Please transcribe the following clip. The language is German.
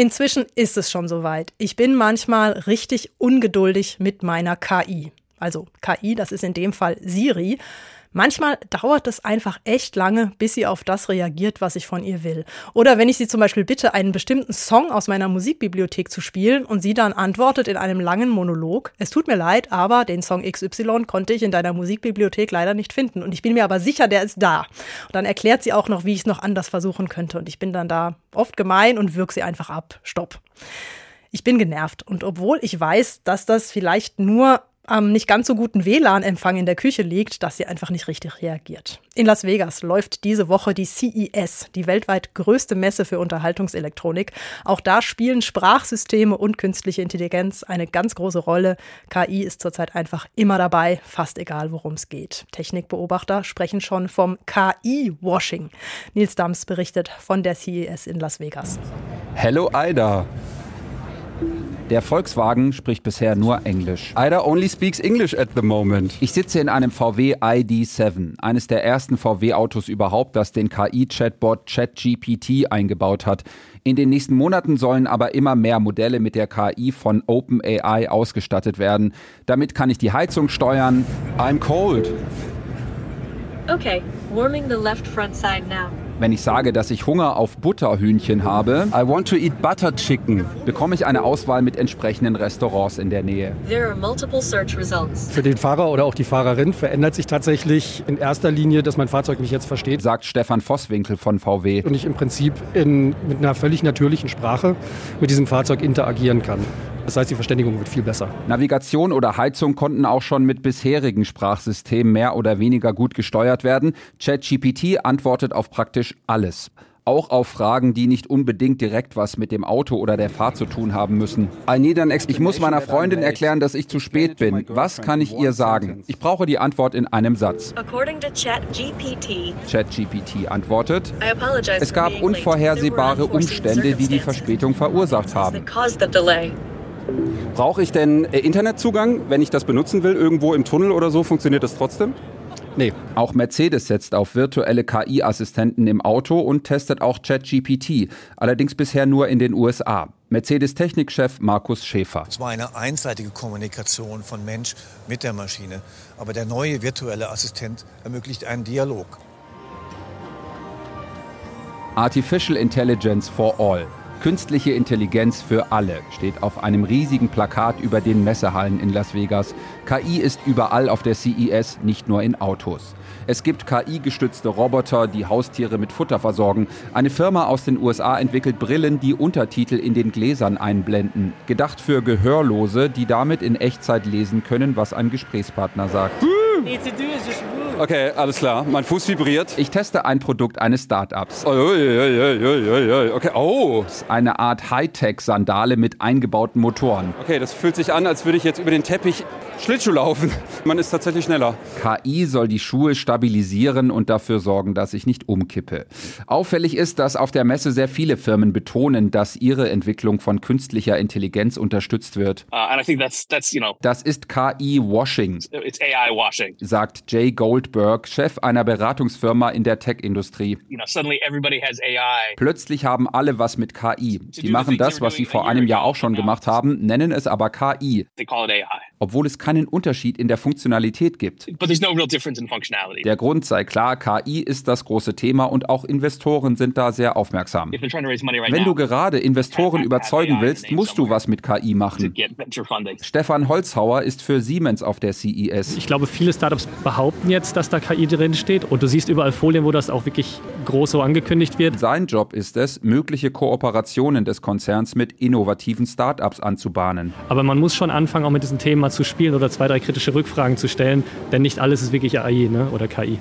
Inzwischen ist es schon soweit. Ich bin manchmal richtig ungeduldig mit meiner KI. Also KI, das ist in dem Fall Siri. Manchmal dauert es einfach echt lange, bis sie auf das reagiert, was ich von ihr will. Oder wenn ich sie zum Beispiel bitte, einen bestimmten Song aus meiner Musikbibliothek zu spielen und sie dann antwortet in einem langen Monolog, es tut mir leid, aber den Song XY konnte ich in deiner Musikbibliothek leider nicht finden. Und ich bin mir aber sicher, der ist da. Und dann erklärt sie auch noch, wie ich es noch anders versuchen könnte. Und ich bin dann da oft gemein und wirke sie einfach ab. Stopp. Ich bin genervt. Und obwohl ich weiß, dass das vielleicht nur am nicht ganz so guten WLAN-Empfang in der Küche liegt, dass sie einfach nicht richtig reagiert. In Las Vegas läuft diese Woche die CES, die weltweit größte Messe für Unterhaltungselektronik. Auch da spielen Sprachsysteme und künstliche Intelligenz eine ganz große Rolle. KI ist zurzeit einfach immer dabei, fast egal, worum es geht. Technikbeobachter sprechen schon vom KI-Washing. Nils Dams berichtet von der CES in Las Vegas. Hello Ida. Der Volkswagen spricht bisher nur Englisch. Ida only speaks English at the moment. Ich sitze in einem VW ID7, eines der ersten VW-Autos überhaupt, das den KI-Chatbot ChatGPT eingebaut hat. In den nächsten Monaten sollen aber immer mehr Modelle mit der KI von OpenAI ausgestattet werden. Damit kann ich die Heizung steuern. I'm cold. Okay, warming the left front side now. Wenn ich sage, dass ich Hunger auf Butterhühnchen habe, I want to eat butter chicken. bekomme ich eine Auswahl mit entsprechenden Restaurants in der Nähe. There are multiple search results. Für den Fahrer oder auch die Fahrerin verändert sich tatsächlich in erster Linie, dass mein Fahrzeug mich jetzt versteht Sagt Stefan Vosswinkel von VW. und ich im Prinzip in, mit einer völlig natürlichen Sprache mit diesem Fahrzeug interagieren kann. Das heißt, die Verständigung wird viel besser. Navigation oder Heizung konnten auch schon mit bisherigen Sprachsystemen mehr oder weniger gut gesteuert werden. ChatGPT antwortet auf praktisch alles. Auch auf Fragen, die nicht unbedingt direkt was mit dem Auto oder der Fahrt zu tun haben müssen. I need an Ich muss meiner Freundin erklären, dass ich zu spät bin. Was kann ich ihr sagen? Ich brauche die Antwort in einem Satz. ChatGPT, antwortet. Es gab unvorhersehbare Umstände, die die Verspätung verursacht haben. Brauche ich denn äh, Internetzugang, wenn ich das benutzen will, irgendwo im Tunnel oder so? Funktioniert das trotzdem? Nee, Auch Mercedes setzt auf virtuelle KI-Assistenten im Auto und testet auch ChatGPT, allerdings bisher nur in den USA. Mercedes-Technikchef Markus Schäfer. Es war eine einseitige Kommunikation von Mensch mit der Maschine. Aber der neue virtuelle Assistent ermöglicht einen Dialog. Artificial Intelligence for All. Künstliche Intelligenz für alle steht auf einem riesigen Plakat über den Messehallen in Las Vegas. KI ist überall auf der CES, nicht nur in Autos. Es gibt KI-gestützte Roboter, die Haustiere mit Futter versorgen. Eine Firma aus den USA entwickelt Brillen, die Untertitel in den Gläsern einblenden. Gedacht für Gehörlose, die damit in Echtzeit lesen können, was ein Gesprächspartner sagt. Okay, alles klar. Mein Fuß vibriert. Ich teste ein Produkt eines Startups. Okay, oh. Eine Art Hightech-Sandale mit eingebauten Motoren. Okay, das fühlt sich an, als würde ich jetzt über den Teppich Schlittschuh laufen. Man ist tatsächlich schneller. KI soll die Schuhe stabilisieren und dafür sorgen, dass ich nicht umkippe. Auffällig ist, dass auf der Messe sehr viele Firmen betonen, dass ihre Entwicklung von künstlicher Intelligenz unterstützt wird. Uh, and I think that's that's you know Das ist KI-Washing, sagt Jay Goldberg, Chef einer Beratungsfirma in der Tech-Industrie. You know, suddenly everybody has AI. Plötzlich haben alle was mit KI. Die machen das, was sie vor einem Jahr auch schon gemacht haben, nennen es aber KI, obwohl es keinen Unterschied in der Funktionalität gibt. but there's no real difference in functionality. Der Grund sei klar, KI ist das große Thema und auch Investoren sind da sehr aufmerksam. Wenn du gerade Investoren überzeugen willst, musst du was mit KI machen. Stefan Holzhauer ist für Siemens auf der CES. Ich glaube, viele Startups behaupten jetzt, dass da KI drin steht. Und du siehst überall Folien, wo das auch wirklich groß so angekündigt wird. Sein Job ist es, mögliche Kooperationen des Konzerns mit innovativen Startups anzubahnen. Aber man muss schon anfangen, auch mit diesem Thema zu spielen oder zwei, drei kritische Rückfragen zu stellen. Denn nicht alles ist wirklich AI ne? oder KI.